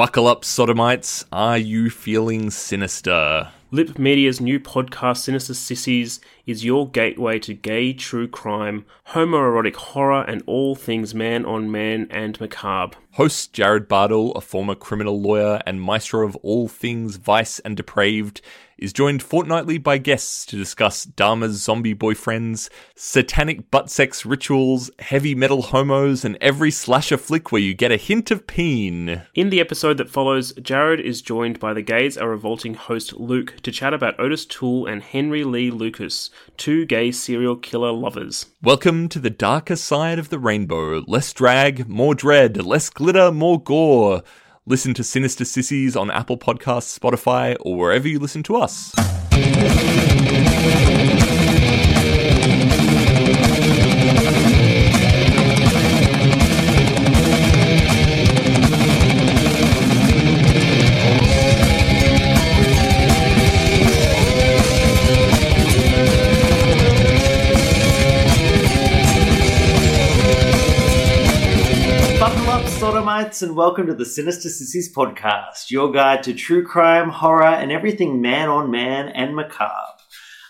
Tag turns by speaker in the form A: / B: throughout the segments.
A: Buckle up, sodomites. Are you feeling sinister?
B: Lipp Media's new podcast, Sinister Sissies, is your gateway to gay true crime, homoerotic horror, and all things man on man and macabre.
A: Host Jared Bardell, a former criminal lawyer and maestro of all things vice and depraved, is joined fortnightly by guests to discuss Dahmer's zombie boyfriends, satanic butt sex rituals, heavy metal homos, and every slasher flick where you get a hint of peen.
B: In the episode that follows, Jared is joined by the Gays Are Revolting host Luke to chat about Otis Toole and Henry Lee Lucas, two gay serial killer lovers.
A: Welcome to the darker side of the rainbow. Less drag, more dread, less glitter, more gore. Listen to Sinister Sissies on Apple Podcasts, Spotify, or wherever you listen to us.
C: And welcome to the Sinister Sissies podcast, your guide to true crime, horror, and everything man on man and macabre.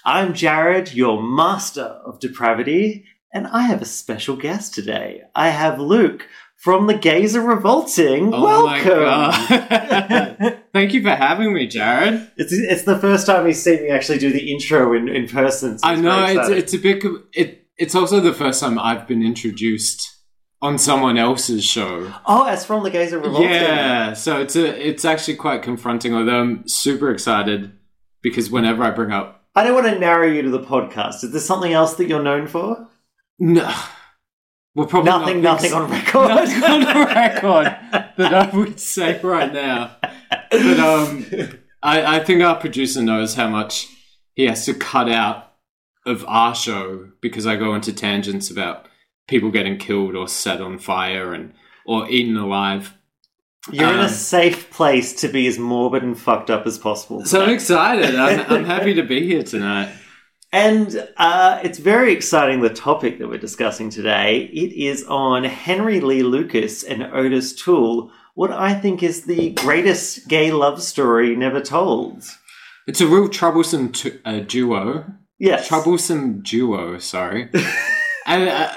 C: I'm Jared, your master of depravity, and I have a special guest today. I have Luke from The Gays Are Revolting.
D: Oh my
C: welcome!
D: God. Thank you for having me, Jared.
C: it's, it's the first time he's seen me actually do the intro in, in person. so
D: I know it's it's a bit. It it's also the first time I've been introduced on someone else's show.
C: Oh, it's from The Gays Are Revolting.
D: Yeah, so it's a it's actually quite confronting. Although I'm super excited because whenever I bring up
C: I don't want to narrow you to the podcast. Is there something else that you're known for?
D: no, well probably
C: Nothing,
D: not
C: nothing on record.
D: nothing on record that I would say right now. But um, I, I think our producer knows how much he has to cut out of our show because I go into tangents about people getting killed or set on fire and or eaten alive.
C: You're in a
D: Um,
C: safe place to be as morbid and fucked up as possible.
D: So I'm excited. I'm, I'm happy to be here tonight.
C: and uh, it's very exciting the topic that we're discussing today. It is on Henry Lee Lucas and Otis Toole, what I think is the greatest gay love story never told.
D: It's a real troublesome tu- uh, duo.
C: Yes.
D: troublesome duo. Sorry, and uh,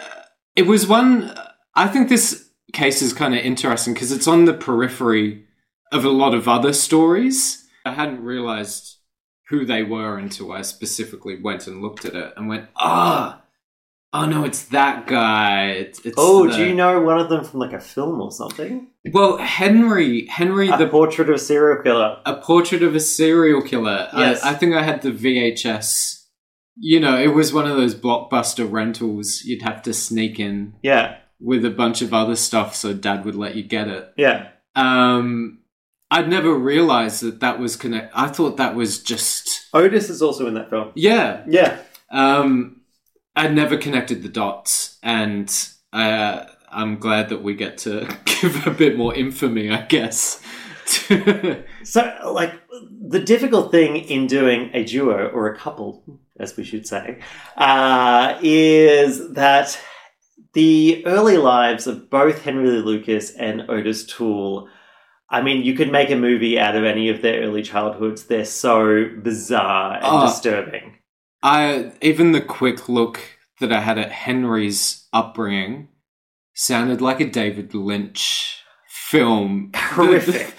D: it was one. I think this case is kind of interesting because it's on the periphery of a lot of other stories. I hadn't realized who they were until I specifically went and looked at it and went, ah, oh no, it's that guy. It's, it's
C: Oh,
D: the-
C: do you know one of them from like a film or something?
D: Well, Henry, Henry,
C: A
D: the
C: portrait of a serial killer.
D: a portrait of a serial killer.
C: Yes.
D: I, I think I had the VHS. You know, it was one of those blockbuster rentals you'd have to sneak in
C: Yeah,
D: with a bunch of other stuff so dad would let you get it.
C: yeah.
D: Um, I'd never realized that that was connect. I thought that was just,
C: Otis is also in that film.
D: yeah.
C: Yeah.
D: Um, I'd never connected the dots and, uh, I'm glad that we get to give a bit more infamy, I guess.
C: So, like, the difficult thing in doing a duo or a couple, as we should say, uh, is that the early lives of both Henry Lee Lucas and Otis Toole. I mean, you could make a movie out of any of their early childhoods. They're so bizarre and
D: Oh.
C: disturbing.
D: I even the quick look that I had at Henry's upbringing sounded like a David Lynch film.
C: Horrific.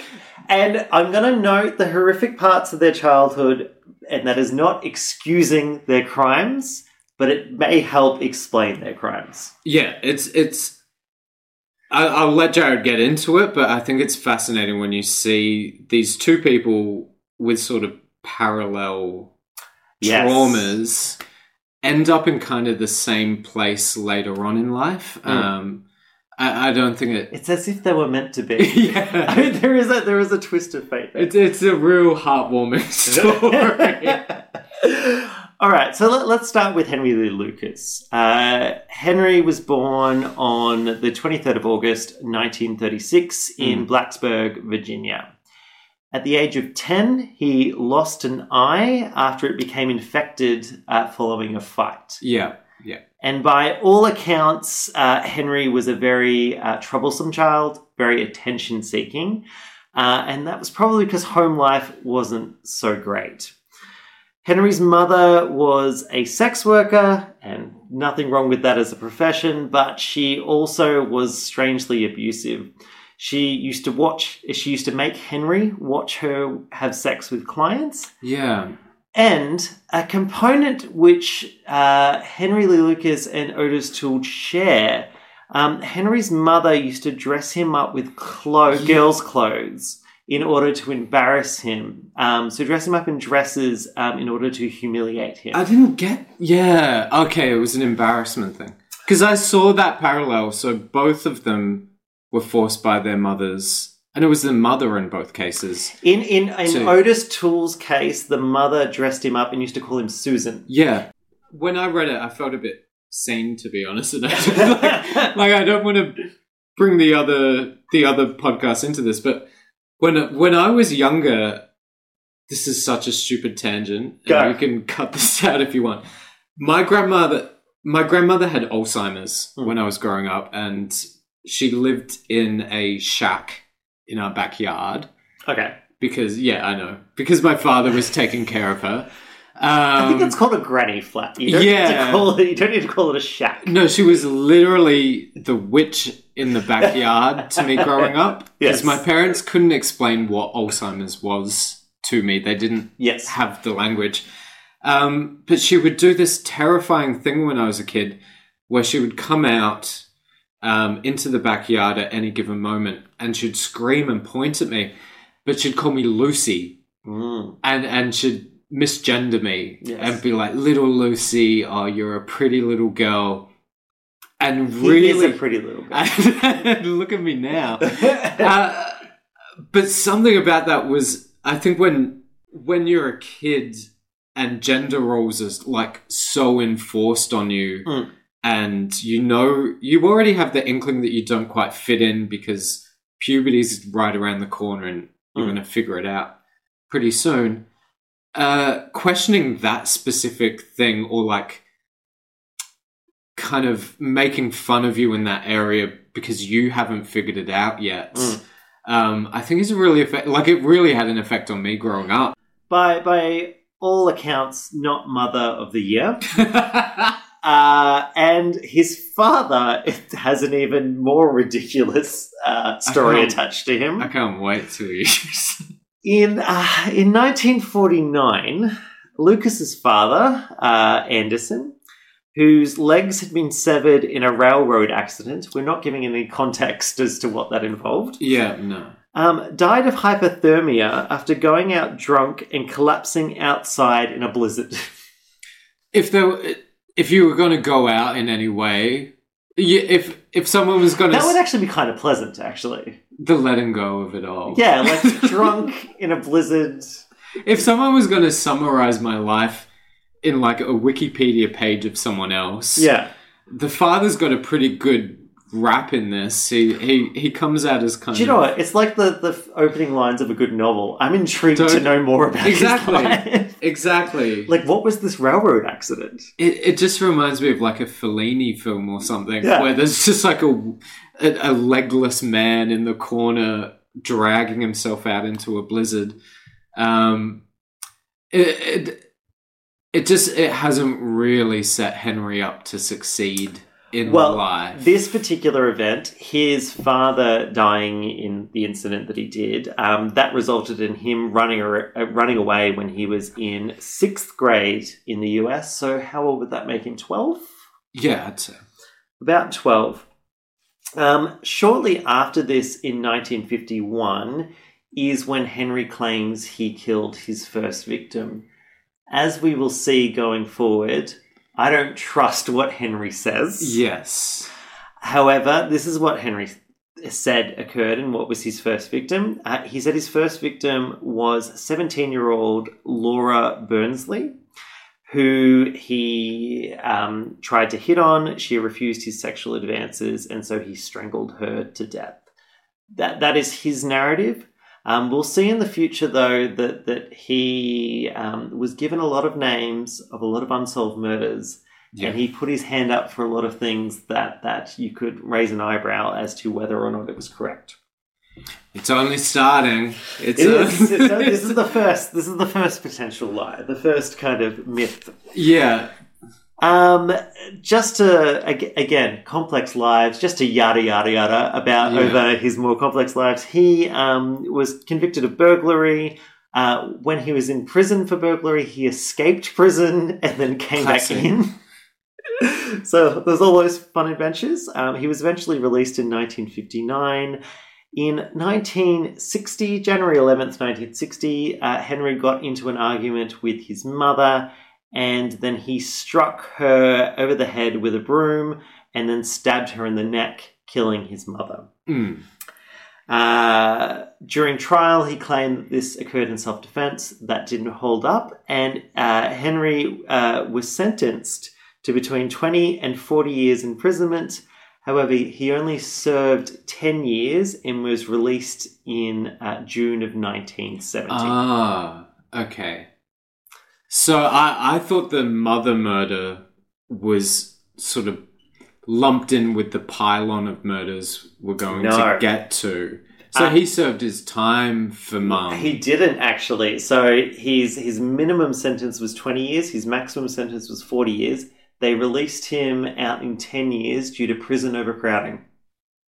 C: And I'm going to note the horrific parts of their childhood, and that is not excusing their crimes, but it may help explain their crimes.
D: yeah, it's it's. I, I'll let Jared get into it, but I think it's fascinating when you see these two people with sort of parallel
C: Yes.
D: traumas end up in kind of the same place later on in life.
C: Mm.
D: Um, I, I don't think it.
C: It's as if they were meant to be.
D: yeah,
C: I mean, there is a there is a twist of fate. there.
D: It's it's a real heartwarming story.
C: All right, so let, us start with Henry Lee Lucas. Uh, Henry was born on the 23rd of August, 1936, in Blacksburg, Virginia. At the age of 10, he lost an eye after it became infected uh, following a fight.
D: yeah.
C: And by all accounts, uh, Henry was a very uh, troublesome child, very attention seeking. uh, and that was probably because home life wasn't so great. Henry's mother was a sex worker, and nothing wrong with that as a profession, but she also was strangely abusive. She used to watch, she used to make Henry watch her have sex with clients.
D: Yeah.
C: And a component which uh, Henry Lee Lucas and Otis Toole share, um, Henry's mother used to dress him up with clo- girls' clothes in order to embarrass him. Um, so dress him up in dresses um, in order to humiliate him.
D: I didn't get. Yeah. Okay, it was an embarrassment thing. Because I saw that parallel. So both of them were forced by their mothers. And it was the mother in both cases.
C: in in, in Otis Toole's case, the mother dressed him up and used to call him Susan.
D: Yeah. When I read it, I felt a bit sane, to be honest. And I- like, like, I don't want to bring the other the other podcast into this, but when when I was younger, this is such a stupid tangent.
C: Go.
D: And you can cut this out if you want. My grandmother, my grandmother had Alzheimer's
C: Hmm.
D: when I was growing up, and she lived in a shack in our backyard
C: Okay.
D: because yeah, I know because my father was taking care of her. Um,
C: I think it's called a granny flat. You don't need
D: yeah.
C: to call it. You don't need to call it a shack.
D: No, she was literally the witch in the backyard to me growing up.
C: Yes.
D: Because my parents couldn't explain what Alzheimer's was to me. They didn't
C: Yes.
D: have the language. Um, but she would do this terrifying thing when I was a kid where she would come out um, into the backyard at any given moment and she'd scream and point at me, but she'd call me Lucy
C: Mm.
D: and, and she'd misgender me
C: Yes.
D: and be like, little Lucy, oh, you're a pretty little girl. And
C: He
D: really,
C: is a pretty little guy.
D: look at me now. Uh, but something about that was, I think when when you're a kid and gender roles are like so enforced on you,
C: Mm.
D: and you know you already have the inkling that you don't quite fit in because puberty's right around the corner and you're
C: Mm.
D: going to figure it out pretty soon. Uh, questioning that specific thing or like kind of making fun of you in that area because you haven't figured it out yet.
C: Mm.
D: Um, I think it's really effect like it really had an effect on me growing up.
C: by by all accounts, not mother of the year. Uh, and his father has an even more ridiculous uh, story attached to him.
D: I can't wait to you.
C: In uh, in 1949, Lucas's father, uh, Anderson, whose legs had been severed in a railroad accident, we're not giving any context as to what that involved,
D: yeah, no.
C: um, died of hypothermia after going out drunk and collapsing outside in a blizzard.
D: If there, if you were going to go out in any way, if if someone was going to
C: that would actually be kind of pleasant, actually.
D: the letting go of it all,
C: Yeah, like drunk in a blizzard.
D: If someone was going to summarize my life in like a Wikipedia page of someone else,
C: Yeah.
D: the father's got a pretty good rap in this. He he he comes out as kind
C: Do you
D: of
C: know what? It's like the, the opening lines of a good novel. I'm intrigued to know more about it. Exactly.
D: Exactly.
C: Like, what was this railroad accident?
D: It, it just reminds me of like a Fellini film or something
C: Yeah.
D: where there's just like a, a a legless man in the corner dragging himself out into a blizzard. Um, it, it it just it hasn't really set Henry up to succeed in
C: Well,
D: life.
C: This particular event, his father dying in the incident that he did, um, that resulted in him running uh, running away when he was in sixth grade in the US. So, how old would that make him? Twelve.
D: yeah, I'd say.
C: About 12. Um, shortly after this, in 1951, is when Henry claims he killed his first victim. As we will see going forward, I don't trust what Henry says.
D: Yes.
C: However, this is what Henry said occurred and what was his first victim. Uh, he said his first victim was 17 year old Laura Burnsley, who he um, tried to hit on. She refused his sexual advances, and so he strangled her to death. That, that is his narrative. Um, we'll see in the future, though, that, that he um, was given a lot of names of a lot of unsolved murders
D: Yeah.
C: and he put his hand up for a lot of things that that you could raise an eyebrow as to whether or not it was correct.
D: It's only starting. It's
C: It
D: a-
C: is. It's- this is the first. This is the first potential lie. The first kind of myth.
D: yeah.
C: Um, just to again, complex lives. Just to yada yada yada about
D: Yeah.
C: over his more complex lives. He um was convicted of burglary. Uh, when he was in prison for burglary, he escaped prison and then came
D: Classic.
C: back in. so there's all those fun adventures. Um, he was eventually released in 1959. In 1960, January 11th, 1960, uh, Henry got into an argument with his mother, and then he struck her over the head with a broom and then stabbed her in the neck, killing his mother.
D: Mm.
C: Uh, during trial, he claimed that this occurred in self defense. That didn't hold up, and uh, Henry uh, was sentenced to between 20 and 40 years imprisonment. However, he only served 10 years and was released in uh, June of 1970.
D: Ah, okay. So I, I thought the mother murder was sort of lumped in with the pylon of murders we're going
C: No.
D: to get to. So he served his time for mum.
C: He didn't actually. So his his minimum sentence was 20 years. His maximum sentence was 40 years. They released him out in 10 years due to prison overcrowding.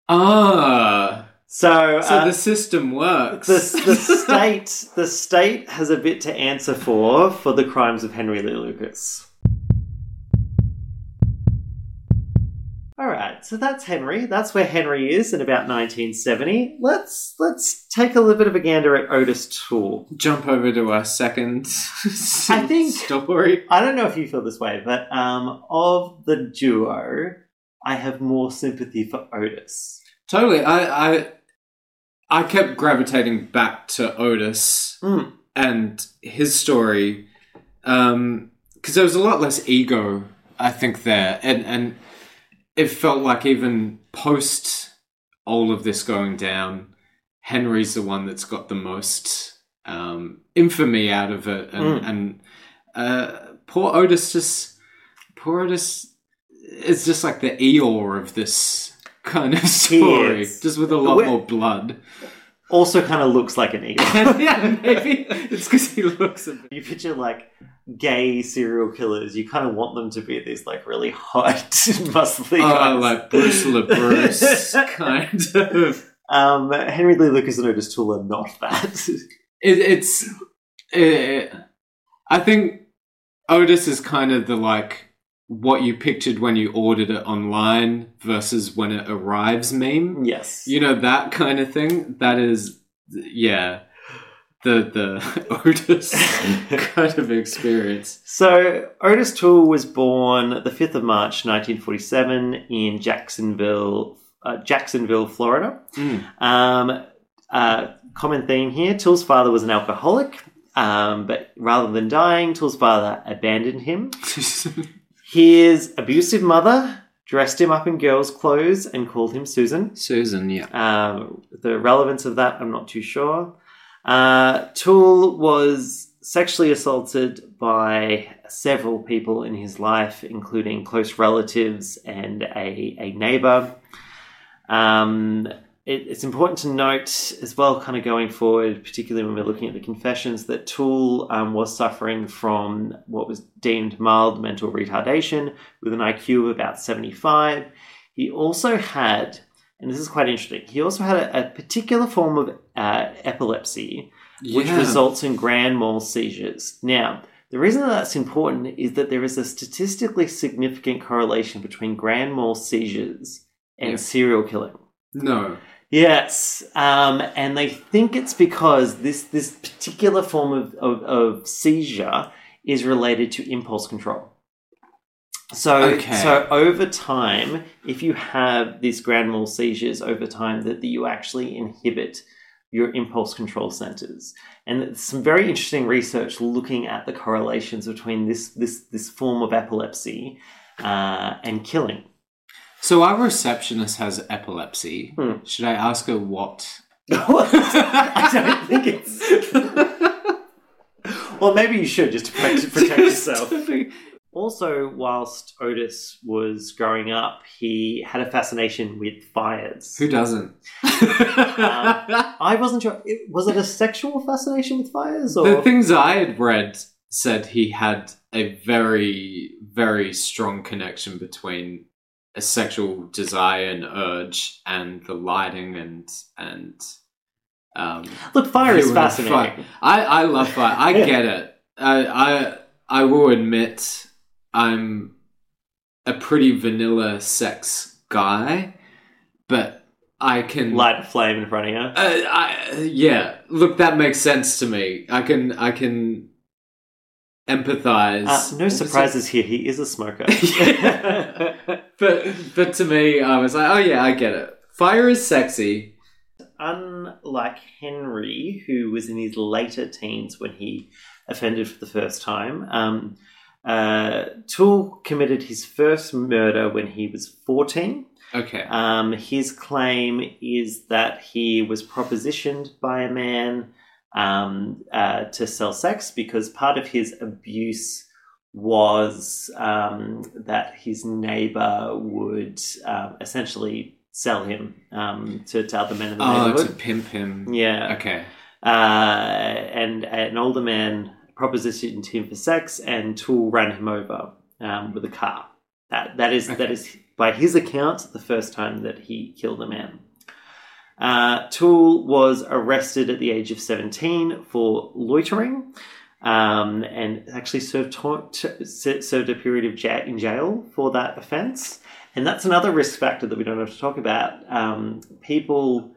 D: ah,
C: So,
D: so
C: uh,
D: the system works.
C: the, the state the state has a bit to answer for for the crimes of Henry Lee Lucas. All right, so that's Henry. That's where Henry is in about 1970. Let's let's take a little bit of a gander at Otis Toole.
D: Jump over to our second
C: I think-
D: story.
C: I don't know if you feel this way, but um, of the duo, I have more sympathy for Otis.
D: Totally. I, I I kept gravitating back to Otis
C: Mm.
D: and his story because there was a lot less ego, I think, there, and and it felt like even post all of this going down, Henry's the one that's got the most um, infamy out of it, and
C: Mm.
D: and uh, poor Otis just poor Otis is just like the Eeyore of this kind of story, just with a lot
C: Where-
D: more blood.
C: Also, kind of looks like an eagle.
D: yeah, maybe it's because he looks a bit.
C: you picture like gay serial killers, you kind of want them to be these like really hot, muscly
D: Oh,
C: guys.
D: like Bruce LaBruce, kind of.
C: um, Henry Lee Lucas and Otis Toole are not that.
D: It, it's. It, I think Otis is kind of the like what you pictured when you ordered it online versus when it arrives meme.
C: yes.
D: You know that kind of thing. That is, yeah, the the Otis kind of experience.
C: So Otis Toole was born the fifth of March, nineteen forty-seven, in Jacksonville, uh, Jacksonville, Florida.
D: Mm.
C: Um, uh, common theme here: Toole's father was an alcoholic, um, but rather than dying, Toole's father abandoned him. His abusive mother dressed him up in girls' clothes and called him Susan.
D: Susan, yeah.
C: Um, the relevance of that, I'm not too sure. Uh, Toole was sexually assaulted by several people in his life, including close relatives and a, a neighbor. Um, it, it's important to note as well, kind of going forward, particularly when we're looking at the confessions, that Toole um, was suffering from what was deemed mild mental retardation with an IQ of about 75. He also had, and this is quite interesting, he also had a, a particular form of uh, epilepsy which results in grand mal seizures. Now, the reason that that's important is that there is a statistically significant correlation between grand mal seizures and
D: Yeah.
C: serial killing.
D: No.
C: Yes, um, and they think it's because this this particular form of, of, of seizure is related to impulse control. So,
D: Okay.
C: so over time, if you have these grand mal seizures over time, that, that you actually inhibit your impulse control centers, and some very interesting research looking at the correlations between this this this form of epilepsy uh, and killing.
D: So our receptionist has epilepsy.
C: Hmm.
D: Should I ask her what?
C: I don't think it's. well, maybe you should just to protect, protect yourself. also, whilst Otis was growing up, he had a fascination with fires.
D: Who doesn't?
C: I wasn't sure. Was it a sexual fascination with fires, or
D: the things I had read said he had a very, very strong connection between a sexual desire and urge and the lighting and and um,
C: look, fire is
D: of fire.
C: fascinating.
D: I I love fire. I get it. I I I will admit I'm a pretty vanilla sex guy, but I can
C: Light a flame in front of you.
D: uh, I, yeah, look, that makes sense to me. I can, I can empathize.
C: Uh, no surprises here. He is a smoker.
D: but, but to me, I was like, oh yeah, I get it. Fire is sexy.
C: Unlike Henry, who was in his later teens when he offended for the first time, um, uh, Toole committed his first murder when he was 14.
D: Okay.
C: Um, his claim is that he was propositioned by a man um, uh, to sell sex because part of his abuse was um, that his neighbor would um, essentially sell him um, to, to other men in the
D: oh, to pimp him.
C: Yeah.
D: Okay.
C: Uh, and an older man propositioned him for sex, and Toole ran him over um, with a car. That that is that is by his account the first time that he killed a man. Uh, Toole was arrested at the age of seventeen for loitering, um, and actually served to, served a period of ja- in jail for that offence. And that's another risk factor that we don't have to talk about. Um, people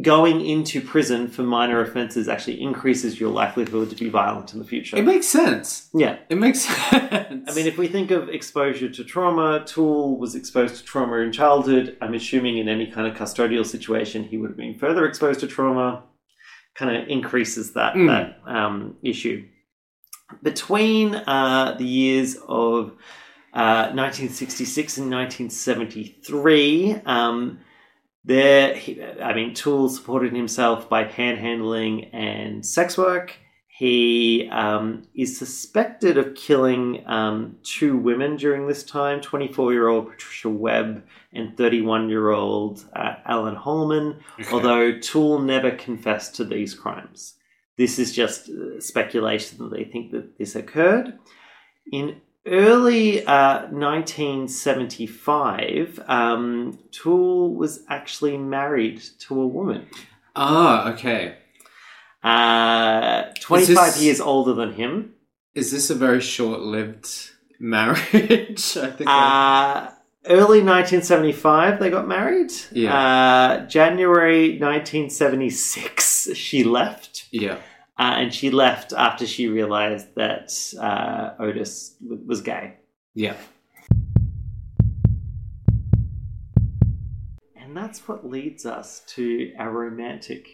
C: going into prison for minor offences actually increases your likelihood to be violent in the future.
D: It makes sense.
C: yeah.
D: It makes sense.
C: I mean, if we think of exposure to trauma, Toole was exposed to trauma in childhood. I'm assuming in any kind of custodial situation, he would have been further exposed to trauma. Kind of increases that
D: Mm.
C: that um, issue. Between uh, the years of uh, 1966 and 1973, um, there, he, I mean, Toole supported himself by panhandling and sex work. He um, is suspected of killing um, two women during this time 24 year old Patricia Webb and 31 year old uh, Ellen Holman,
D: Okay.
C: although Toole never confessed to these crimes. This is just uh, speculation that they think that this occurred. In early uh, 1975, um, Toole was actually married to a woman.
D: Ah, okay.
C: Uh, 25
D: this-
C: years older than him.
D: Is this a very short-lived marriage? I think. I-
C: Uh, early 1975, they got married.
D: Yeah.
C: Uh, January 1976, she left.
D: yeah.
C: Uh, and she left after she realized that uh, Otis w- was gay.
D: Yeah.
C: And that's what leads us to our romantic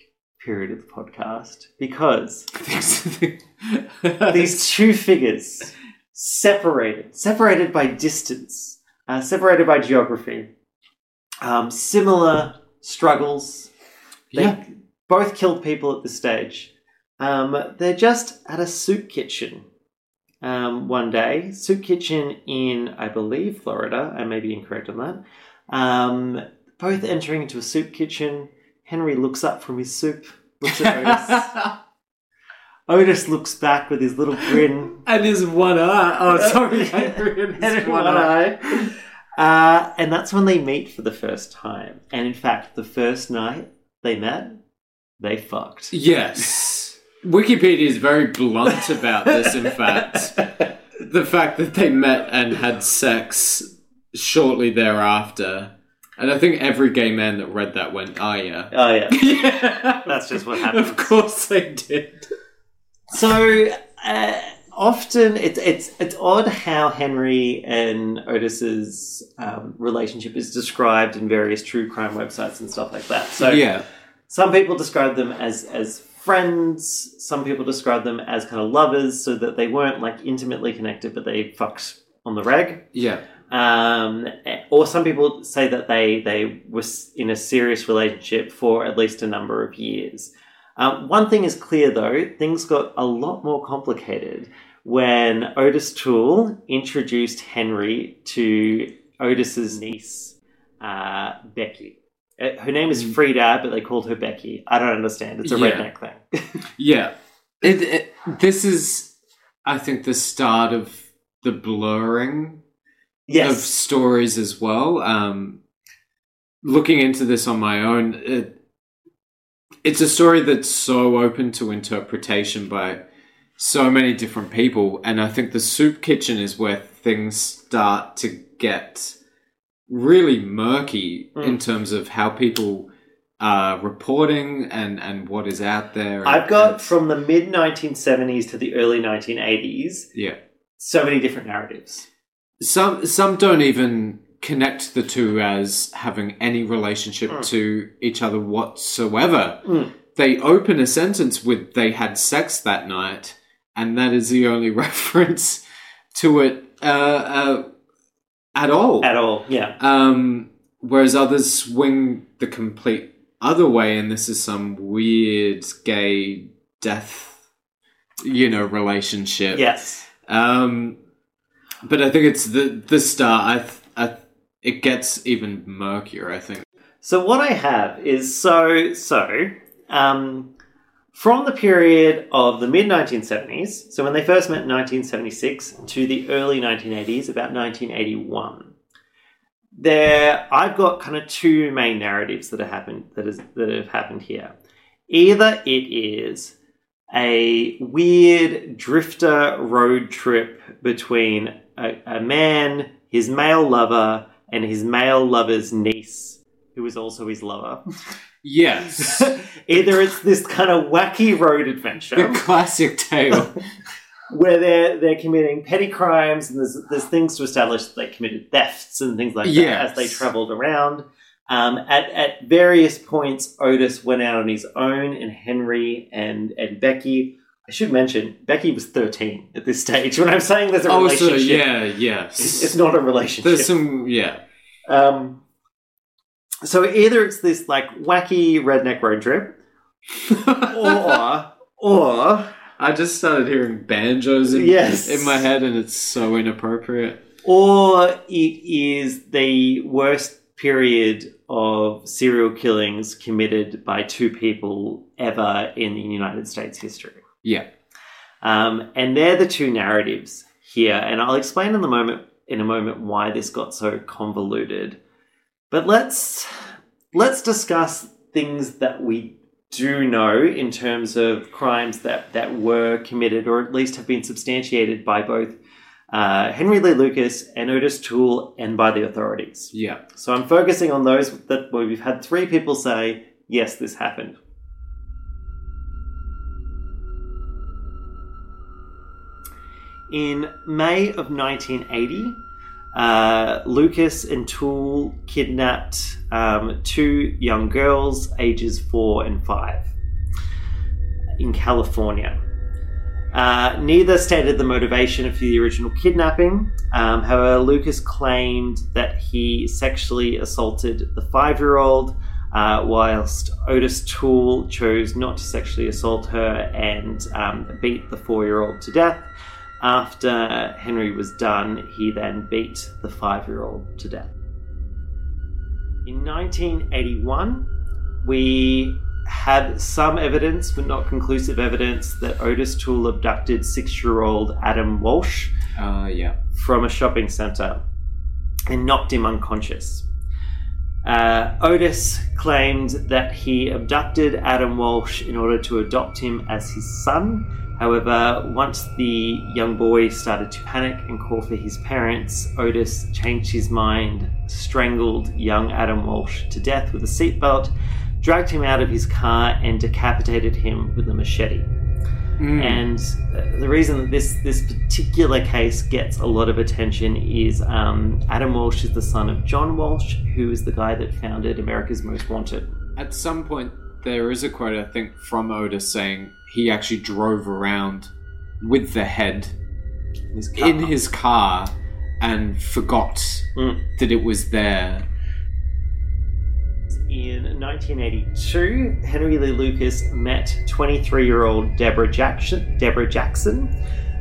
C: period of the podcast because these two figures separated, separated by distance, uh, separated by geography, um, similar struggles. They
D: Yeah.
C: both killed people at this stage. Um, they're just at a soup kitchen um, one day. Soup kitchen in, I believe, Florida. I may be incorrect on that. Um, both entering into a soup kitchen. Henry looks up from his soup, looks at Otis. Otis looks back with his little grin.
D: and his one eye. Oh, sorry, Henry. and his one
C: one
D: eye.
C: eye. Uh, and that's when they meet for the first time. And in fact, the first night they met, they fucked.
D: Yes. Wikipedia is very blunt about this, in fact. The fact that they met and had sex shortly thereafter. And I think every gay man that read that went, oh, yeah.
C: Oh, yeah.
D: yeah.
C: That's just what happened.
D: Of course they did.
C: So uh, often it's it's it's odd how Henry and Otis's um, relationship is described in various true crime websites and stuff like that. So
D: yeah.
C: some people describe them as as friends. Some people describe them as kind of lovers, so that they weren't like intimately connected, but they fucked on the reg.
D: Yeah.
C: Um, or some people say that they they were in a serious relationship for at least a number of years. Um, one thing is clear though, things got a lot more complicated when Otis Toole introduced Henry to Otis's niece, uh, Becky. Uh, Her name is Frieda, but they called her Becky. I don't understand. It's a
D: Yeah.
C: redneck thing.
D: Yeah. It, it, this is, I think, the start of the blurring of stories as well. Um, looking into this on my own, it, it's a story that's so open to interpretation by so many different people, and I think the soup kitchen is where things start to get really murky
C: Mm.
D: in terms of how people are reporting and and what is out there.
C: I've got from the mid 1970s to the early 1980s
D: yeah.
C: so many different narratives.
D: Some some don't even connect the two as having any relationship
C: Mm.
D: to each other whatsoever.
C: Mm.
D: They open a sentence with "they had sex that night," and that is the only reference to it uh, uh, at all.
C: At all, yeah.
D: Um, whereas others swing the complete other way, and this is some weird gay death, you know, relationship.
C: Yes.
D: Um, but I think it's the the start. I, th- I th- it gets even murkier. I think.
C: So what I have is so so um, from the period of the mid 1970s, so when they first met in 1976, to the early 1980s, about 1981. There, I've got kind of two main narratives that have happened that is that have happened here. Either it is a weird drifter road trip between a, a man, his male lover, and his male lover's niece, who is also his lover.
D: Yes,
C: Either it's this kind of wacky road adventure.
D: the classic tale.
C: where they're they're committing petty crimes and there's there's things to establish that they committed thefts and things like that as they travelled around. Um, at at various points, Otis went out on his own, and Henry and and Becky. I should mention Becky was thirteen at this stage. When I'm saying there's a
D: oh,
C: relationship,
D: so yeah, yes.
C: it's, it's not a relationship.
D: There's some yeah.
C: Um, so either it's this like wacky redneck road trip, or or
D: I just started hearing banjos in,
C: Yes.
D: in my head, and it's so inappropriate.
C: or it is the worst period of serial killings committed by two people ever in the United States history.
D: Yeah.
C: Um, and they're the two narratives here, and I'll explain in the moment in a moment why this got so convoluted. But let's let's discuss things that we do know in terms of crimes that that were committed, or at least have been substantiated by both uh, Henry Lee Lucas and Otis Toole, and by the authorities.
D: Yeah.
C: So I'm focusing on those that where we've had three people say yes, this happened. In May of 1980, uh, Lucas and Toole kidnapped um, two young girls, ages four and five, in California. Uh, neither stated the motivation for the original kidnapping. Um, however, Lucas claimed that he sexually assaulted the five year old, uh, whilst Otis Toole chose not to sexually assault her and um, beat the four year old to death. After Henry was done, he then beat the five year old to death. In 1981, we had some evidence, but not conclusive evidence, that Otis Toole abducted six year old Adam Walsh
D: Uh, yeah.
C: from a shopping centre and knocked him unconscious. Uh, Otis claimed that he abducted Adam Walsh in order to adopt him as his son. However, once the young boy started to panic and call for his parents, Otis changed his mind, strangled young Adam Walsh to death with a seatbelt, dragged him out of his car, and decapitated him with a machete.
D: Mm.
C: And uh, the reason that this this particular case gets a lot of attention is um, Adam Walsh is the son of John Walsh, who is the guy that founded America's Most Wanted.
D: At some point, there is a quote, I think, from Otis saying he actually drove around with the head
C: His
D: in his car and forgot
C: Mm.
D: that it was there.
C: In 1982, Henry Lee Lucas met 23-year-old Deborah Jackson. Deborah Jackson.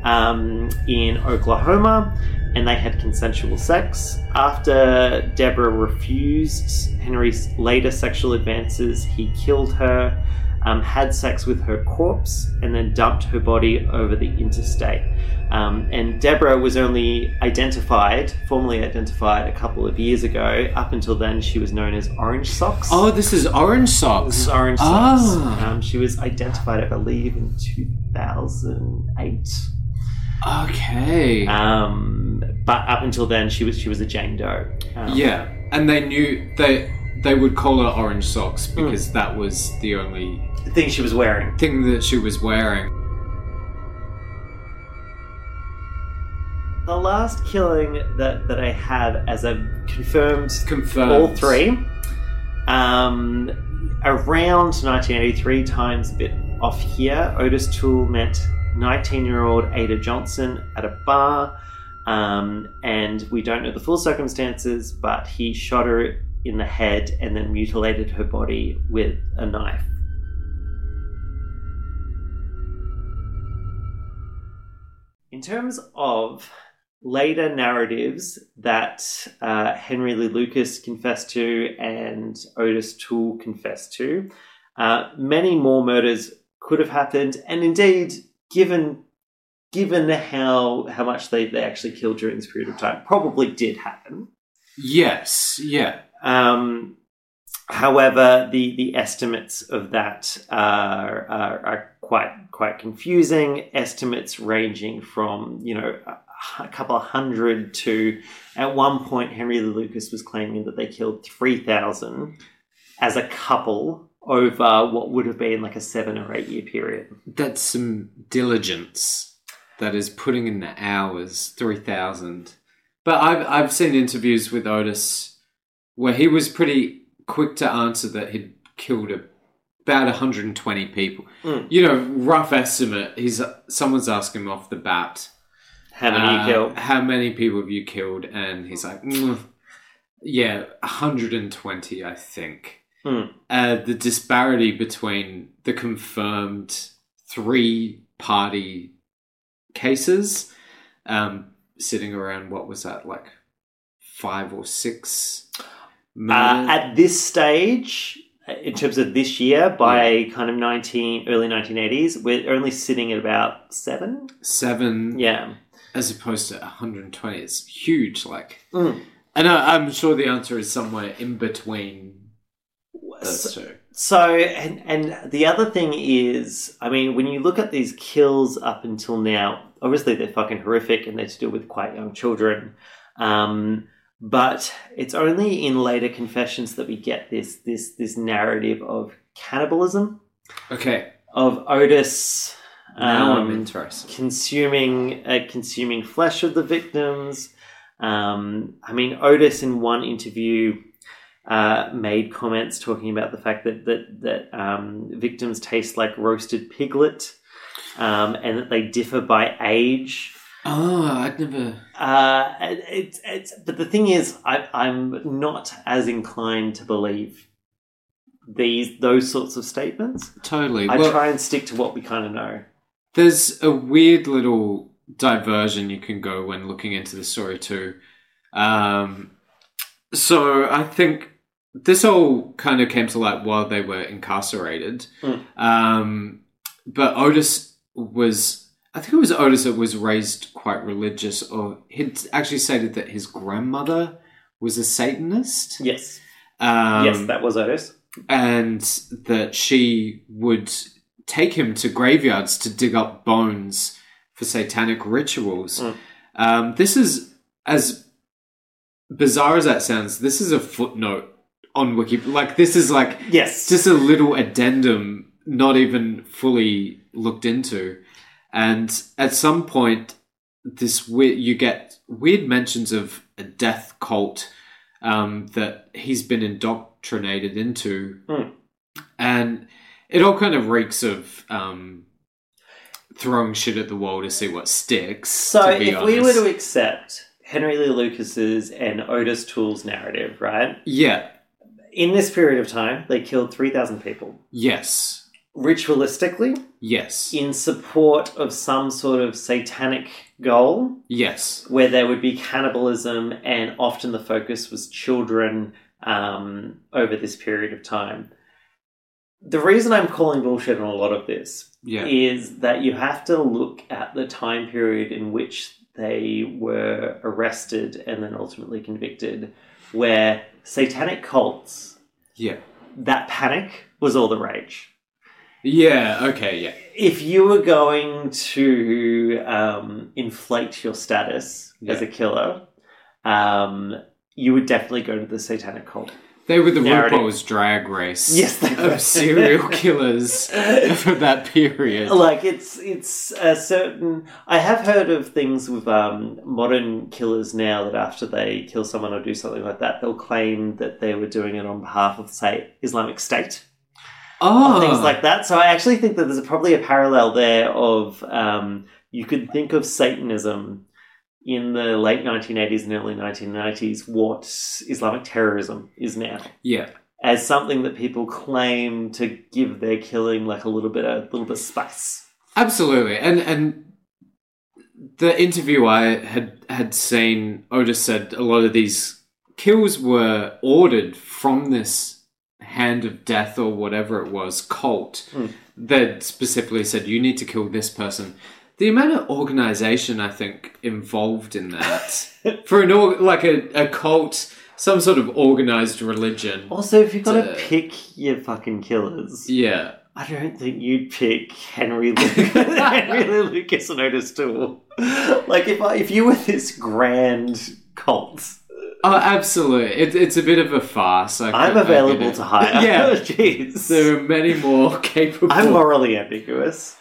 C: Um, in Oklahoma, and they had consensual sex. After Deborah refused Henry's later sexual advances, he killed her, um, had sex with her corpse, and then dumped her body over the interstate. Um, and Deborah was only identified, formally identified, a couple of years ago. Up until then, she was known as Orange Socks.
D: Oh, this is Orange Socks.
C: This is Orange Socks.
D: Ah.
C: Um, she was identified, I believe, in 2008.
D: Okay.
C: Um, but up until then, she was she was a Jane Doe. Um,
D: yeah, and they knew they they would call her Orange Socks
C: Hmm.
D: because that was the only
C: the thing she was wearing.
D: thing that she was wearing.
C: The last killing that, that I have as a confirmed
D: Confirmed.
C: all three, um, around 1983 times, a bit off here. Otis Toole met 19-year-old Ada Johnson at a bar, um, and we don't know the full circumstances, but he shot her in the head and then mutilated her body with a knife. In terms of later narratives that uh, Henry Lee Lucas confessed to and Otis Toole confessed to, uh, many more murders could have happened, and indeed, given given how how much they, they actually killed during this period of time, probably did happen.
D: Yes, yeah.
C: Um, however, the, the estimates of that are, are, are quite quite confusing. Estimates ranging from you know a, a couple of hundred to at one point Henry Lucas was claiming that they killed three thousand as a couple over what would have been like a seven or eight year period.
D: That's some diligence. That is putting in the hours, three thousand. But I've I've seen interviews with Otis where he was pretty quick to answer that he'd killed a, about 120 people.
C: Mm.
D: You know, rough estimate. He's someone's asking him off the bat.
C: How many you
D: uh,
C: killed?
D: How many people have you killed? And he's like, "Mm, yeah, 120, I think.
C: Hmm.
D: Uh, the disparity between the confirmed three party cases, um, sitting around, what was that, like five or six?
C: Uh, at this stage, in terms of this year, by kind of nineteen early nineteen eighties, we're only sitting at about seven.
D: Seven,
C: Yeah.
D: as opposed to 120. It's huge, like.
C: Mm.
D: And I, I'm sure the answer is somewhere in between those
C: So,
D: two.
C: so and and the other thing is, I mean, when you look at these kills up until now, obviously they're fucking horrific and they're to do with quite young children. Um, but it's only in later confessions that we get this this this narrative of cannibalism
D: Okay,
C: of Otis.
D: now I'm
C: um,
D: interested.
C: consuming uh, consuming flesh of the victims. Um, I mean, Otis in one interview uh, made comments talking about the fact that that that um, victims taste like roasted piglet, um, and that they differ by age.
D: Oh, I'd never.
C: Uh, it's it's but the thing is, I, I'm not as inclined to believe these those sorts of statements.
D: Totally.
C: I
D: well,
C: try and stick to what we kind of know.
D: there's a weird little diversion you can go when looking into the story too. Um, so I think this all kind of came to light while they were incarcerated.
C: Mm.
D: Um, but Otis was, I think it was Otis that was raised quite religious, or he'd actually stated that his grandmother was a Satanist.
C: Yes,
D: Um,
C: yes, that was Otis.
D: and that she would take him to graveyards to dig up bones for satanic rituals.
C: Mm.
D: Um, this is as bizarre as that sounds. This is a footnote on Wiki. Like this is like
C: Yes,
D: just a little addendum, not even fully looked into. And at some point, this weird, you get weird mentions of a death cult um, that he's been indoctrinated into,
C: Hmm.
D: and it all kind of reeks of um, throwing shit at the wall to see what sticks.
C: So, if we were to accept Henry Lee Lucas's and Otis Toole's narrative, right?
D: yeah,
C: In this period of time, they killed 3,000 people.
D: yes,
C: Ritualistically,
D: Yes.
C: in support of some sort of satanic goal
D: Yes.
C: where there would be cannibalism, and often the focus was children um, over this period of time. The reason I'm calling bullshit on a lot of this
D: Yeah.
C: is that you have to look at the time period in which they were arrested and then ultimately convicted, where satanic cults,
D: Yeah.
C: that panic was all the rage.
D: Yeah. Okay. Yeah.
C: If you were going to um, inflate your status as
D: Yeah.
C: a killer, um, you would definitely go to the satanic cult.
D: They were the
C: Narrative.
D: RuPaul's drag race.
C: Yes, they were.
D: of serial killers for that period.
C: like it's it's a certain i have heard of things with um, modern killers now that after they kill someone or do something like that they'll claim that they were doing it on behalf of say islamic state
D: Oh,
C: things like that so i actually think that there's probably a parallel there of um, you could think of satanism in the late 1980s and early 1990s what islamic terrorism is now
D: yeah,
C: as something that people claim to give their killing like a little bit a little bit of spice
D: absolutely. And and the interview I had had seen, Otis said a lot of these kills were ordered from this hand of death or whatever it was cult
C: Hmm.
D: that specifically said you need to kill this person. The amount of organization I think involved in that for an org- like a, a cult, some sort of organized religion.
C: Also, if you've got to pick your fucking killers,
D: Yeah,
C: I don't think you'd pick Henry Lucas, Henry Lucas and Otis Toole. Like if I, if you were this grand cult,
D: oh, absolutely. It, it's a bit of a farce. I,
C: I'm available to hire.
D: yeah,
C: jeez.
D: there are many more capable.
C: I'm morally ambiguous.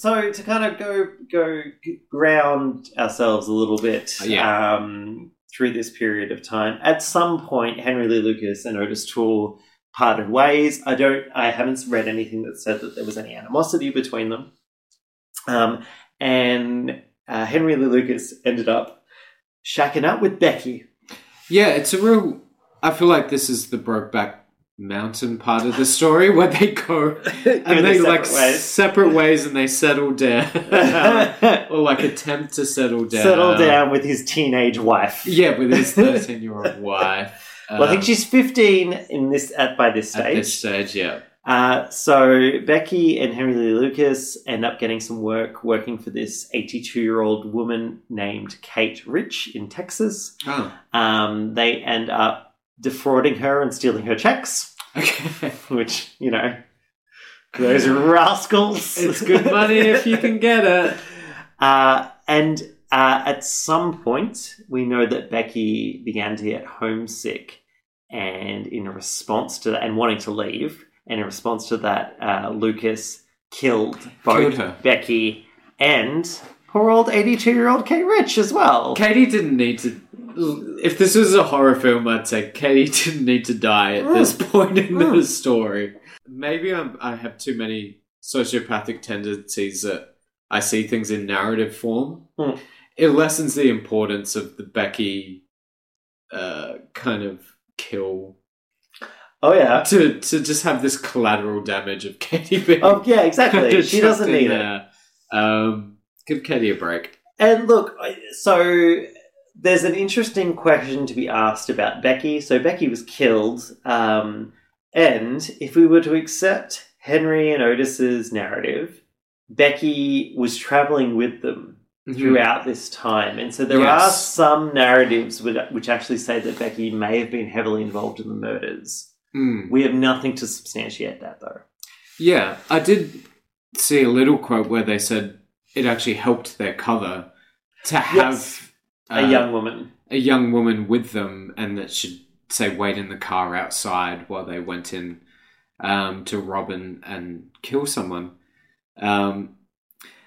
C: So to kind of go go ground ourselves a little bit
D: Yeah.
C: um, through this period of time, at some point Henry Lee Lucas and Otis Toole parted ways. I don't. I haven't read anything that said that there was any animosity between them. Um, and uh, Henry Lee Lucas ended up shacking up with Becky.
D: Yeah, it's a real. I feel like this is the Brokeback Mountain part of the story where they go and they like
C: separate ways.
D: separate ways and they settle down or like attempt to settle down.
C: settle down with his teenage wife.
D: Yeah, with his thirteen-year-old wife.
C: Well, I think
D: Um,
C: she's 15 in this at by this stage at
D: this stage. Yeah,
C: Uh, so Becky and Henry Lee Lucas end up getting some work working for this 82 year old woman named Kate Rich in Texas.
D: oh,
C: Um, they end up defrauding her and stealing her checks,
D: okay.
C: which you know those rascals.
D: it's good money if you can get it.
C: Uh, and uh, at some point, we know that Becky began to get homesick, and in response to that, and wanting to leave, and in response to that, uh, Lucas killed both
D: Killed her.
C: Becky and poor old eighty-two-year-old Kate Rich as well.
D: Katie didn't need to. If this was a horror film, I'd say Katie didn't need to die at this point in the
C: Mm.
D: story. Maybe I'm, I have too many sociopathic tendencies that I see things in narrative form.
C: Mm.
D: It lessens the importance of the Becky uh, kind of kill
C: Oh yeah.
D: to to just have this collateral damage of Katie being
C: Oh yeah, exactly. she doesn't need it.
D: there. Um, give Katie a break.
C: And look, I- so there's an interesting question to be asked about Becky. So Becky was killed, um, and if we were to accept Henry and Otis's narrative, Becky was traveling with them throughout this time, and so there
D: Mm-hmm. Yes.
C: are some narratives which, which actually say that Becky may have been heavily involved in the murders.
D: Mm.
C: We have nothing to substantiate that, though.
D: Yeah, I did see a little quote where they said it actually helped their cover to have
C: Yes. A young woman.
D: a young woman with them, and that should say wait in the car outside while they went in um, to rob and, and kill someone. Um,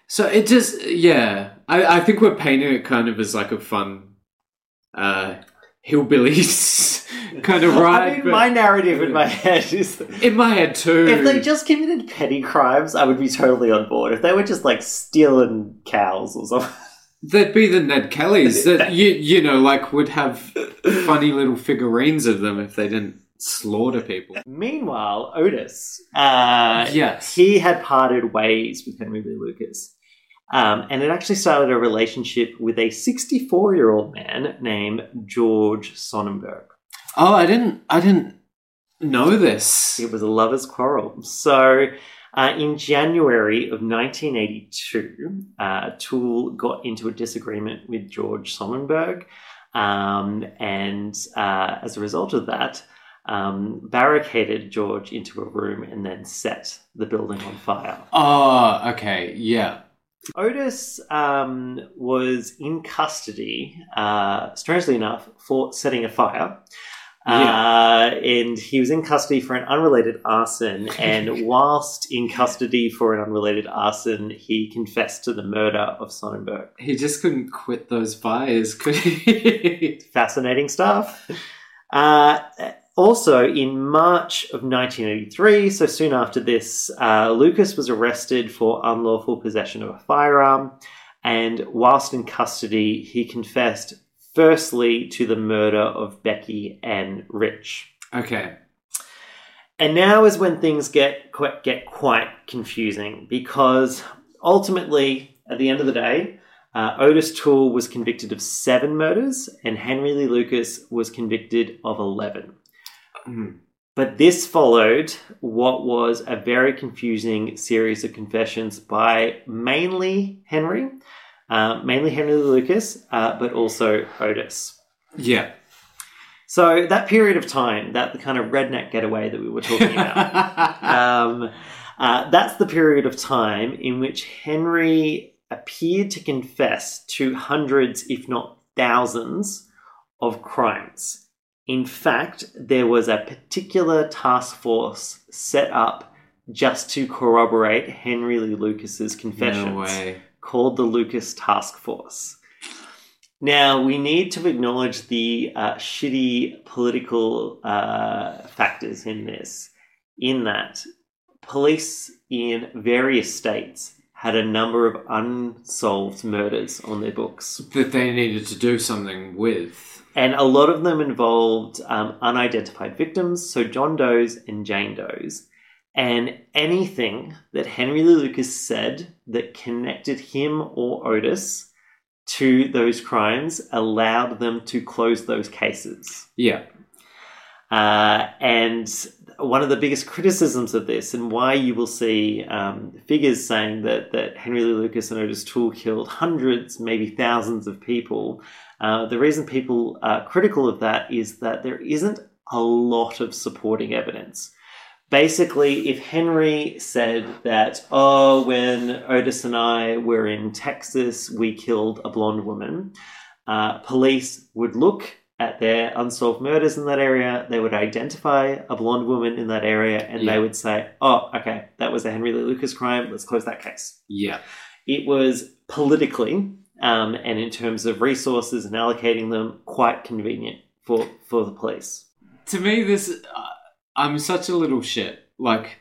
D: so it just yeah, I, I think we're painting it kind of as like a fun uh, hillbillies kind of ride.
C: I mean, my narrative in my head is
D: in my head too.
C: If they just committed petty crimes, I would be totally on board. If they were just like stealing cows or something.
D: They'd be the Ned Kellys that you you know like would have funny little figurines of them if they didn't slaughter people.
C: Meanwhile, Otis, uh,
D: Yes.
C: he had parted ways with Henry Lee Lucas. Um, and it actually started a relationship with a 64 year old man named George Sonnenberg.
D: Oh, I didn't. I didn't know this.
C: It was a lover's quarrel. So, uh, in January of 1982, uh, Toole got into a disagreement with George Sonnenberg. Um, and uh, as a result of that, um, barricaded George into a room and then set the building on fire.
D: Oh, okay. Yeah.
C: Otis um, was in custody, uh, strangely enough, for setting a fire. Uh, and he was in custody for an unrelated arson. And whilst in custody for an unrelated arson, he confessed to the murder of Sonnenberg.
D: He just couldn't quit those fires, could he?
C: Fascinating stuff. Uh, also, in March of 1983, so soon after this, uh, Lucas was arrested for unlawful possession of a firearm. And whilst in custody, he confessed firstly to the murder of Becky and Rich.
D: okay.
C: And now is when things get quite, get quite confusing because ultimately, at the end of the day, uh, Otis Toole was convicted of seven murders and Henry Lee Lucas was convicted of 11.
D: Mm.
C: But this followed what was a very confusing series of confessions by mainly Henry, uh, mainly Henry Lee Lucas, uh, but also Otis.
D: Yeah.
C: So that period of time, that the kind of redneck getaway that we were talking about, um, uh, that's the period of time in which Henry appeared to confess to hundreds, if not thousands, of crimes. In fact, there was a particular task force set up just to corroborate Henry Lee Lucas's confessions
D: no way.
C: Called the Lucas Task Force. Now, we need to acknowledge the uh, shitty political uh, factors in this, in that police in various states had a number of unsolved murders on their books.
D: That they needed to do something with.
C: And a lot of them involved um, unidentified victims, so John Doe's and Jane Doe's. And anything that Henry Lee Lucas said that connected him or Otis to those crimes allowed them to close those cases.
D: Yeah.
C: Uh, and one of the biggest criticisms of this, and why you will see um, figures saying that, that Henry Lee Lucas and Otis Toole killed hundreds, maybe thousands of people, uh, the reason people are critical of that is that there isn't a lot of supporting evidence. Basically, if Henry said that, oh, when Otis and I were in Texas, we killed a blonde woman, uh, police would look at their unsolved murders in that area, they would identify a blonde woman in that area, and
D: Yeah.
C: they would say, oh, okay, that was a Henry Lee Lucas crime, let's close that case
D: Yeah.
C: it was politically um, and in terms of resources and allocating them quite convenient for for the police.
D: to me this uh, i'm such a little shit. Like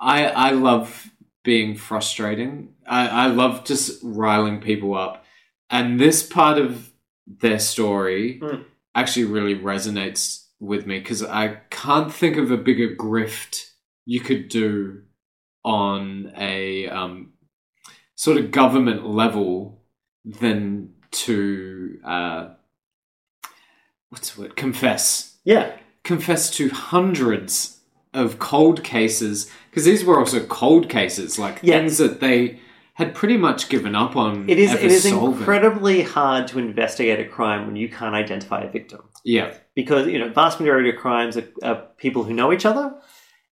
D: i i love being frustrating. I i love just riling people up. And this part of their story
C: Mm.
D: actually really resonates with me because i can't think of a bigger grift you could do on a um, sort of government level than to uh, what's the word? Confess.
C: Yeah,
D: confess to hundreds of cold cases because these were also cold cases like
C: Yeah.
D: things that they had pretty much given up on
C: it is. It is
D: solving.
C: incredibly hard to investigate a crime when you can't identify a victim
D: yeah
C: because you know vast majority of crimes are, are people who know each other.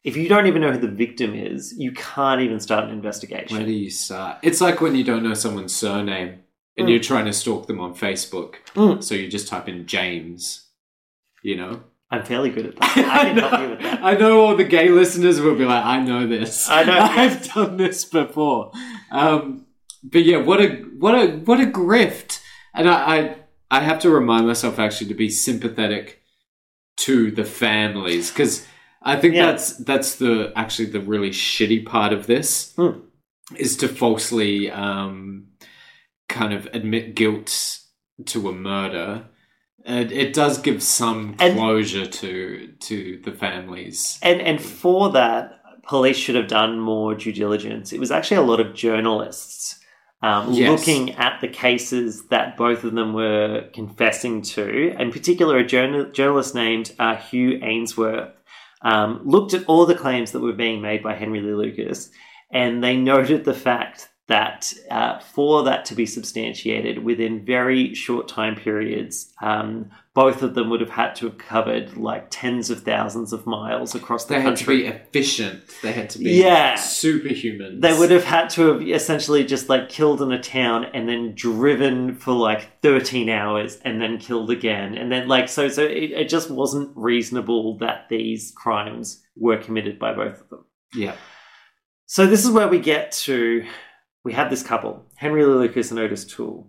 C: If you don't even know who the victim is, you can't even start an investigation.
D: where do you start it's like when you don't know someone's surname and
C: Mm.
D: you're trying to stalk them on facebook
C: Mm.
D: so you just type in james you know
C: I'm fairly good at that. I can help you with that.
D: I know all the gay listeners will be like, I know this.
C: I know.
D: I've done this before. Um, but yeah, what a what a what a grift. And I, I I have to remind myself actually to be sympathetic to the families because I think
C: Yeah.
D: that's that's the actually the really shitty part of this
C: Hmm.
D: is to falsely um, kind of admit guilt to a murder It, it does give some
C: And-
D: closure to to the families.
C: And and for that, police should have done more due diligence. It was actually a lot of journalists um,
D: Yes.
C: looking at the cases that both of them were confessing to. In particular, a journal- journalist named uh, Hugh Aynesworth um, looked at all the claims that were being made by Henry Lee Lucas, and they noted the fact that uh, for that to be substantiated within very short time periods, um, both of them would have had to have covered like tens of thousands of miles across the
D: They had to
C: country.
D: be efficient. They had to be
C: Yeah.
D: superhuman.
C: they would have had to have essentially just like killed in a town and then driven for like 13 hours and then killed again and then like so so it, it just wasn't reasonable that these crimes were committed by both of them
D: Yeah.
C: so this is where we get to we have this couple henry lucas and otis toole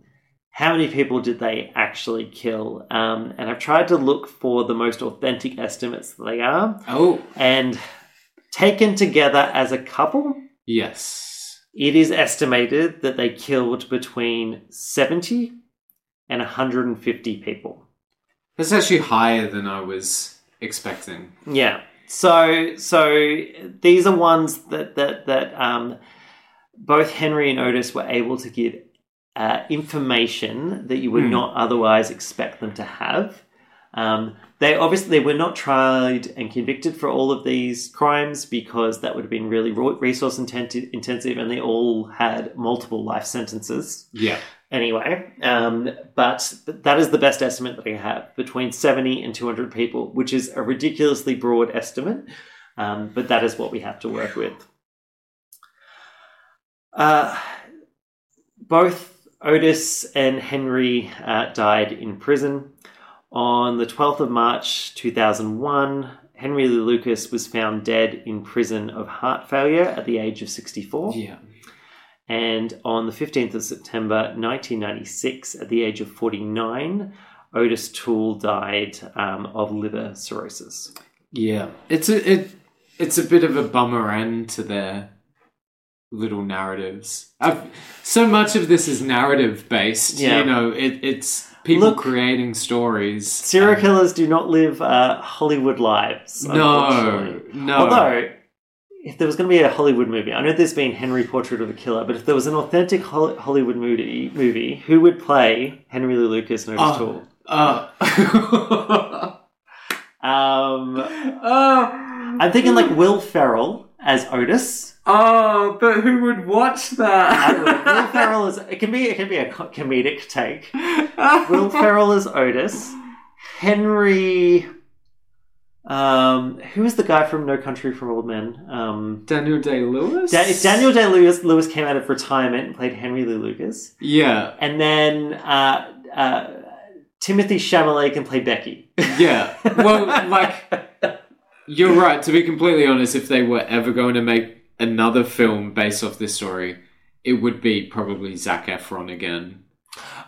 C: how many people did they actually kill um, and i've tried to look for the most authentic estimates that they are
D: Oh,
C: and taken together as a couple
D: yes.
C: it is estimated that they killed between 70 and 150 people.
D: That's actually higher than I was expecting.
C: Yeah. So so these are ones that that that um, both Henry and Otis were able to give uh, information that you would
D: Hmm.
C: not otherwise expect them to have. Um, they obviously they were not tried and convicted for all of these crimes because that would have been really resource intensive, intensive, and they all had multiple life sentences.
D: Yeah.
C: anyway. Um, but that is the best estimate that I have between 70 and 200 people, which is a ridiculously broad estimate. Um, but that is what we have to work with. Uh, both Otis and Henry uh, died in prison. On the 12th of March 2001, Henry Lee Lucas was found dead in prison of heart failure at the age of 64.
D: Yeah.
C: And on the 15th of September 1996, at the age of 49, Otis Toole died um, of liver cirrhosis.
D: Yeah. It's a it it's a bit of a bummer end to their little narratives. I've, so much of this is narrative based.
C: Yeah.
D: You know, it, it's people
C: Look-
D: creating stories.
C: Serial
D: and-
C: killers do not live uh, Hollywood lives.
D: No, no.
C: Although, if there was going to be a Hollywood movie, I know there's been Henry Portrait of a Killer, but if there was an authentic Hol- Hollywood movie, movie, who would play Henry Lee Lucas and Otis
D: Oh.
C: Toole?
D: Uh,
C: Um,
D: oh,
C: I'm thinking like Will Ferrell as Otis.
D: Oh, but who would watch
C: I would. Will
D: that?
C: Ferrell is it can be it can be a co- comedic take. Will Ferrell is Otis. Henry. Um, who is the guy from No Country for Old Men? Um,
D: Daniel Day Lewis.
C: Da- Daniel Day Lewis Lewis came out of retirement and played Henry Lee Lucas,
D: Yeah,
C: and then uh, uh, Timothy Chalamet can play Becky.
D: yeah. Well, like you're right. To be completely honest, if they were ever going to make another film based off this story, it would be probably Zac Efron again.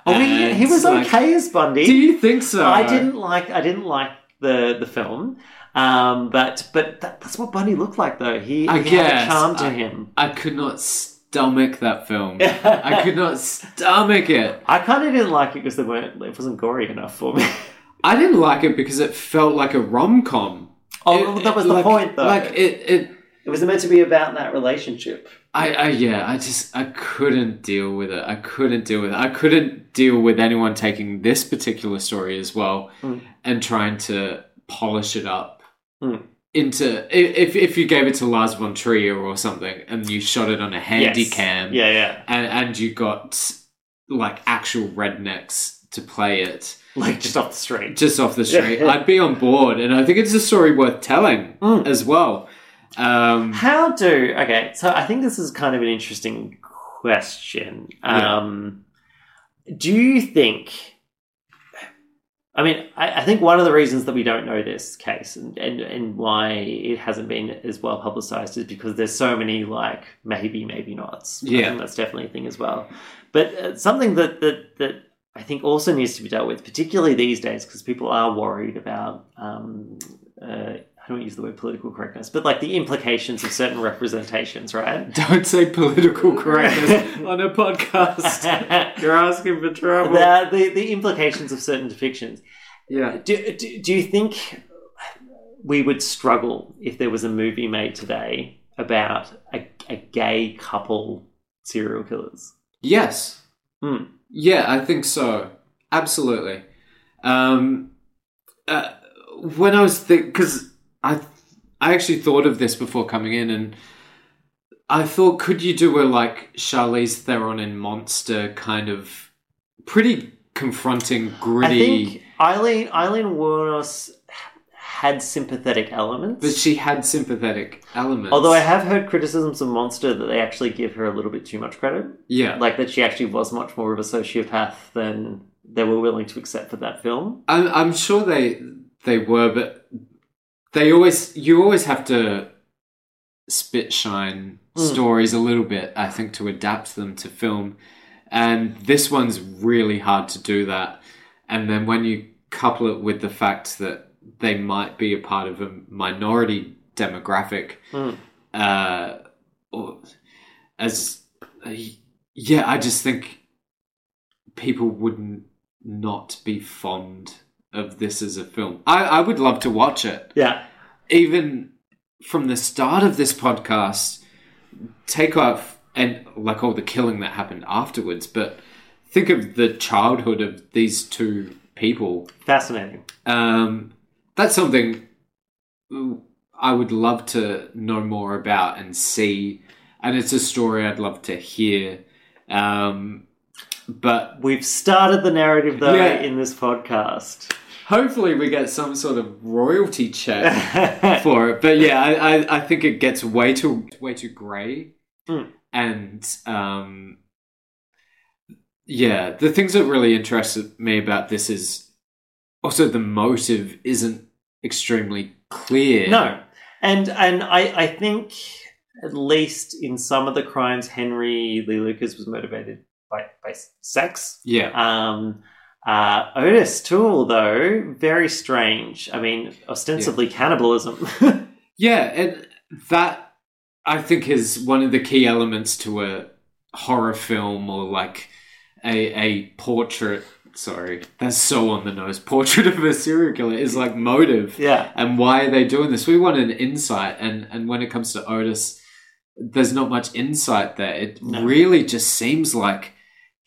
C: Oh, he, he was
D: like,
C: okay as Bundy.
D: Do you think so?
C: I didn't like I didn't like the the film, um, but but that, that's what Bundy looked like though. He,
D: I
C: he had a charm to
D: I-
C: him.
D: I could not stomach that film. I could not stomach it.
C: I kind of didn't like it because they weren't. It wasn't gory enough for me.
D: I didn't like it because it felt like a rom com.
C: Oh, that was the point, though.
D: Like it, it.
C: It was meant to be about that relationship.
D: I, I, yeah, I just, I couldn't deal with it. I couldn't deal with it. I couldn't deal with anyone taking this particular story as well
C: Mm.
D: and trying to polish it up
C: Mm.
D: into. If if you gave it to Lars von Trier or something and you shot it on a handy
C: Yes.
D: cam,
C: Yeah, yeah.
D: and and you got like actual rednecks to play it
C: Like just off the street.
D: just off the street, I'd be on board, and I think it's a story worth telling
C: Mm.
D: as well. Um,
C: How do okay? So I think this is kind of an interesting question.
D: Yeah.
C: Um, do you think? I mean, I, I think one of the reasons that we don't know this case and, and, and why it hasn't been as well publicized is because there's so many like maybe maybe nots.
D: Yeah.
C: that's definitely a thing as well. But uh, something that that that I think also needs to be dealt with, particularly these days, because people are worried about. Um, uh, I don't use the word political correctness, but like the implications of certain representations, right?
D: don't say political correctness on a podcast. You're asking for trouble.
C: the, the the implications of certain depictions.
D: Yeah.
C: Do, do, do you think we would struggle if there was a movie made today about a, a gay couple serial killers?
D: Yes.
C: Hmm.
D: Yeah, I think so. Absolutely. Um, uh, when I was think because I I actually thought of this before coming in, and I thought, could you do a like Charlize Theron in Monster kind of pretty confronting,
C: I
D: gritty?
C: think Aileen Aileen Wuornos had sympathetic elements.
D: but she had sympathetic elements.
C: Although I have heard criticisms of Monster that they actually give her a little bit too much credit.
D: yeah,
C: Like that she actually was much more of a sociopath than they were willing to accept for that film.
D: I'm, I'm sure they they were, but they always you always have to spit shine
C: Mm.
D: stories a little bit. I think to adapt them to film, and this one's really hard to do that. And then when you couple it with the fact that they might be a part of a minority demographic,
C: Mm.
D: uh, or as uh, yeah, I just think people wouldn't not be fond of this as a film. I, I would love to watch it.
C: Yeah.
D: Even from the start of this podcast, take off and like all the killing that happened afterwards, but think of the childhood of these two people.
C: Fascinating.
D: Um, that's something I would love to know more about and see, and it's a story I'd love to hear. Um, but
C: We've started the narrative though
D: Yeah.
C: in this podcast.
D: hopefully, we get some sort of royalty check for it. But yeah, I, I, I think it gets way too way too grey,
C: Hmm.
D: and um, yeah, the things that really interested me about this is also the motive isn't extremely clear.
C: No, and and I I think at least in some of the crimes, Henry Lee Lucas was motivated by by sex.
D: Yeah.
C: Um, uh, Otis Toole though very strange. I mean, ostensibly cannibalism.
D: Yeah, and that I think is one of the key elements to a horror film or like a a portrait. Sorry, that's so on the nose. Portrait of a serial killer is like motive.
C: yeah,
D: And why are they doing this? We want an insight, and and when it comes to Otis, there's not much insight there. It
C: No.
D: really just seems like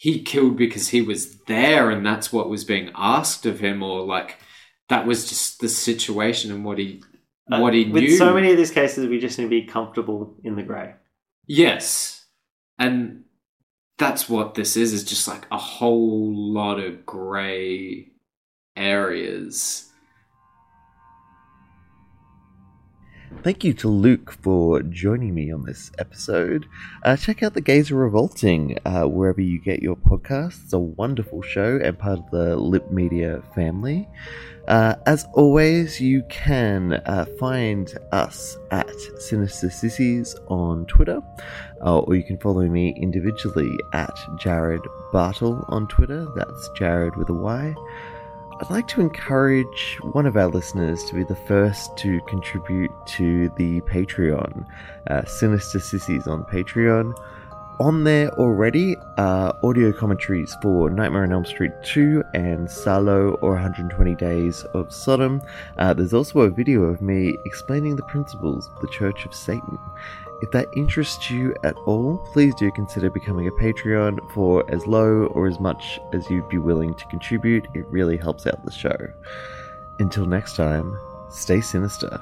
D: he killed because he was there, and that's what was being asked of him, or like that was just the situation and what he what he
C: Uh, with
D: knew.
C: so many of these cases, we just need to be comfortable in the grey.
D: Yes. And that's what this is, is just like a whole lot of grey areas.
E: Thank you to Luke for joining me on this episode. Uh, check out The Gays Are Revolting uh, wherever you get your podcasts. It's a wonderful show and part of the Lipp Media family. Uh, as always, you can uh, find us at Sinister Sissies on Twitter, uh, or you can follow me individually at Jarryd Bartle on Twitter. That's Jarryd with a Y. I'd like to encourage one of our listeners to be the first to contribute to the Patreon, uh, Sinister Sissies on Patreon. On there already are audio commentaries for Nightmare on Elm Street 2 and Salo or 120 Days of Sodom. Uh, there's also a video of me explaining the principles of the Church of Satan. If that interests you at all, please do consider becoming a Patreon for as low or as much as you'd be willing to contribute. It really helps out the show. Until next time, stay sinister.